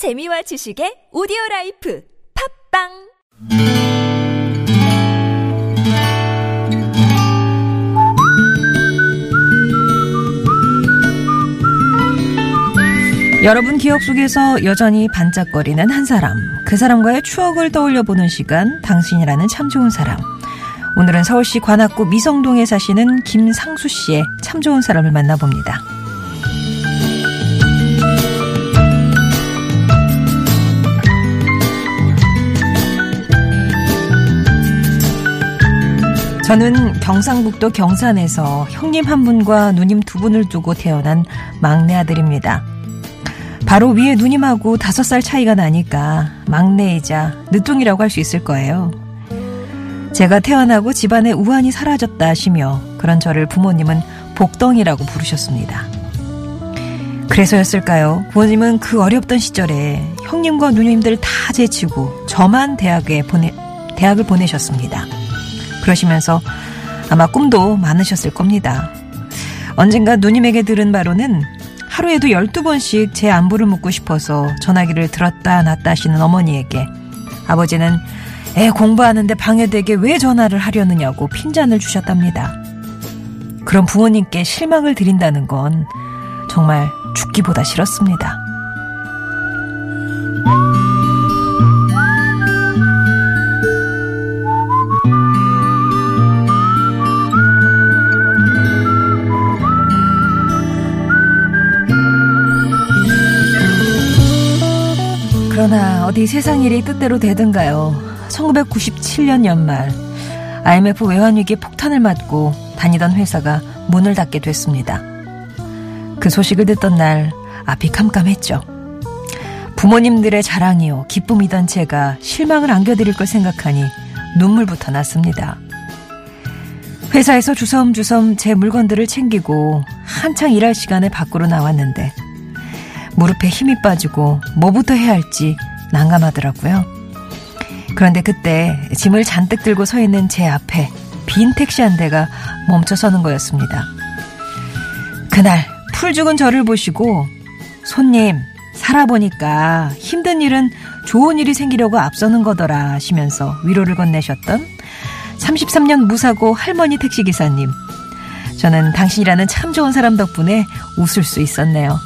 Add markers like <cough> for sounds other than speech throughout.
재미와 지식의 오디오 life 팟빵 여러분 기억 속에서 여전히 반짝거리는 한 사람. 그 사람과의 추억을 떠올려 보는 시간, 당신이라는 참 좋은 사람. 오늘은 서울시 관악구 미성동에 사시는 김상수 씨의 참 좋은 사람을 만나봅니다. 저는 경상북도 경산에서 형님 한 분과 누님 두 분을 두고 태어난 막내 아들입니다. 바로 위에 누님하고 다섯 살 차이가 나니까 막내이자 늦둥이라고 할 수 있을 거예요. 제가 태어나고 집안의 우환이 사라졌다 하시며 그런 저를 부모님은 복덩이라고 부르셨습니다. 그래서였을까요? 부모님은 그 어렵던 시절에 형님과 누님들 다 제치고 저만 대학에 보내, 대학을 보내셨습니다. 그러시면서 아마 꿈도 많으셨을 겁니다. 언젠가 누님에게 들은 바로는 하루에도 12번씩 제 안부를 묻고 싶어서 전화기를 들었다 놨다 하시는 어머니에게 아버지는 애 공부하는데 방해되게 왜 전화를 하려느냐고 핀잔을 주셨답니다. 그런 부모님께 실망을 드린다는 건 정말 죽기보다 싫었습니다. 그러나 어디 세상 일이 뜻대로 되든가요. 1997년 연말 IMF 외환위기에 폭탄을 맞고 다니던 회사가 문을 닫게 됐습니다. 그 소식을 듣던 날 앞이 캄캄했죠. 부모님들의 자랑이요 기쁨이던 제가 실망을 안겨드릴 걸 생각하니 눈물부터 났습니다. 회사에서 주섬주섬 제 물건들을 챙기고 한창 일할 시간에 밖으로 나왔는데 무릎에 힘이 빠지고 뭐부터 해야 할지 난감하더라고요. 그런데 그때 짐을 잔뜩 들고 서 있는 제 앞에 빈 택시 한 대가 멈춰 서는 거였습니다. 그날 풀 죽은 저를 보시고 손님 살아보니까 힘든 일은 좋은 일이 생기려고 앞서는 거더라 하시면서 위로를 건네셨던 33년 무사고 할머니 택시기사님. 저는 당신이라는 참 좋은 사람 덕분에 웃을 수 있었네요.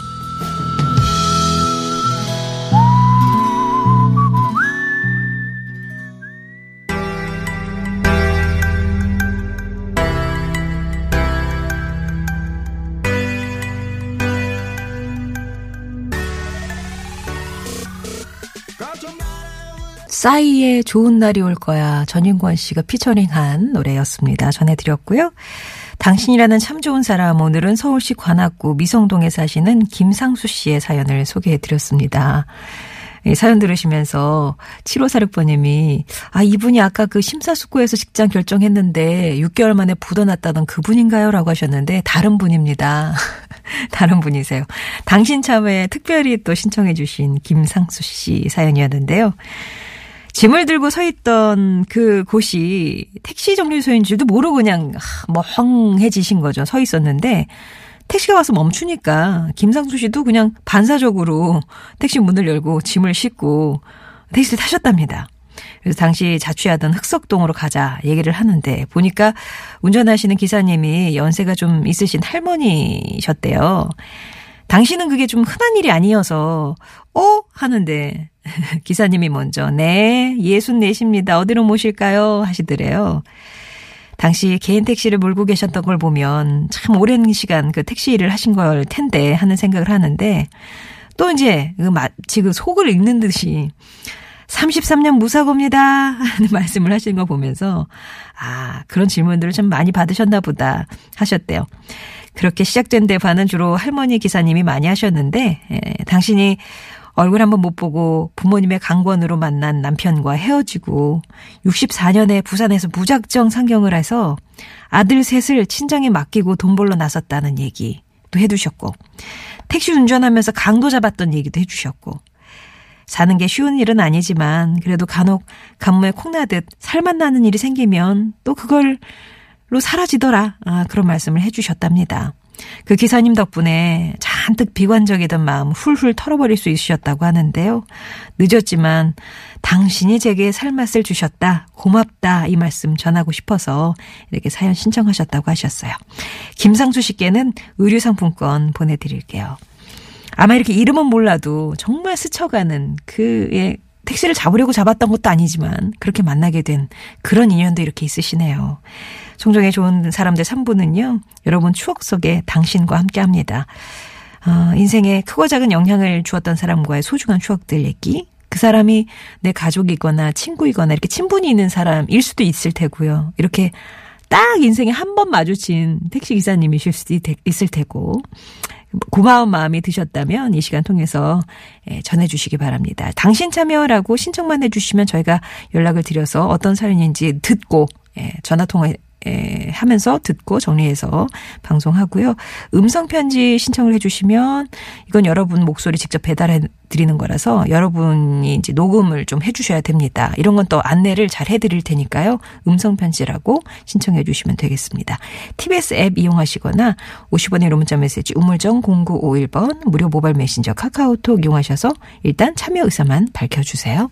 싸이의 좋은 날이 올 거야 전윤권 씨가 피처링한 노래였습니다. 전해드렸고요. 당신이라는 참 좋은 사람 오늘은 서울시 관악구 미성동에 사시는 김상수 씨의 사연을 소개해드렸습니다. 사연 들으시면서 7546번님이 아 이분이 아까 그 심사숙고해서 직장 결정했는데 6개월 만에 부도났다던 그분인가요? 라고 하셨는데 다른 분입니다. <laughs> 다른 분이세요. 당신 참에 특별히 또 신청해 주신 김상수 씨 사연이었는데요. 짐을 들고 서 있던 그 곳이 택시 정류소인 줄도 모르고 그냥 멍해지신 거죠. 서 있었는데 택시가 와서 멈추니까 김상수 씨도 그냥 반사적으로 택시 문을 열고 짐을 싣고 택시를 타셨답니다. 그래서 당시 자취하던 흑석동으로 가자 얘기를 하는데 보니까 운전하시는 기사님이 연세가 좀 있으신 할머니셨대요. 당신은 그게 좀 흔한 일이 아니어서 어 하는데 <laughs> 기사님이 먼저 네 예순 넷입니다. 어디로 모실까요? 하시더래요. 당시 개인 택시를 몰고 계셨던 걸 보면 참 오랜 시간 그 택시 일을 하신 걸 텐데 하는 생각을 하는데 또 이제 그 마치 그 속을 읽는 듯이 33년 무사고입니다 <laughs> 하는 말씀을 하시는 거 보면서 아 그런 질문들을 좀 많이 받으셨나 보다 하셨대요. 그렇게 시작된 대화는 주로 할머니 기사님이 많이 하셨는데 예, 당신이 얼굴 한번 못 보고 부모님의 강권으로 만난 남편과 헤어지고 64년에 부산에서 무작정 상경을 해서 아들 셋을 친정에 맡기고 돈 벌러 나섰다는 얘기 도 해두셨고 택시 운전하면서 강도 잡았던 얘기도 해주셨고 사는 게 쉬운 일은 아니지만 그래도 간혹 간무에 콩나듯 살만 나는 일이 생기면 또 그걸로 사라지더라 아, 그런 말씀을 해주셨답니다. 그 기사님 덕분에 잔뜩 비관적이던 마음 훌훌 털어버릴 수 있으셨다고 하는데요. 늦었지만 당신이 제게 살맛을 주셨다. 고맙다. 이 말씀 전하고 싶어서 이렇게 사연 신청하셨다고 하셨어요. 김상수 씨께는 의류상품권 보내드릴게요. 아마 이렇게 이름은 몰라도 정말 스쳐가는 그의 택시를 잡으려고 잡았던 것도 아니지만 그렇게 만나게 된 그런 인연도 이렇게 있으시네요. 송정의 좋은 사람들 3부는요. 여러분 추억 속에 당신과 함께 합니다. 어, 인생에 크고 작은 영향을 주었던 사람과의 소중한 추억들 얘기. 그 사람이 내 가족이거나 친구이거나 이렇게 친분이 있는 사람일 수도 있을 테고요. 이렇게 딱 인생에 한 번 마주친 택시 기사님이실 수도 있을 테고 고마운 마음이 드셨다면 이 시간 통해서 예, 전해주시기 바랍니다. 당신 참여라고 신청만 해주시면 저희가 연락을 드려서 어떤 사연인지 듣고 예, 전화 통화 예, 하면서 듣고 정리해서 방송하고요. 음성 편지 신청을 해주시면 이건 여러분 목소리 직접 배달해 드리는 거라서 여러분이 이제 녹음을 좀 해주셔야 됩니다. 이런 건 또 안내를 잘 해드릴 테니까요. 음성 편지라고 신청해 주시면 되겠습니다. TBS 앱 이용하시거나 50원의 로문자 메시지 우물정 0951번 무료 모바일 메신저 카카오톡 이용하셔서 일단 참여 의사만 밝혀주세요.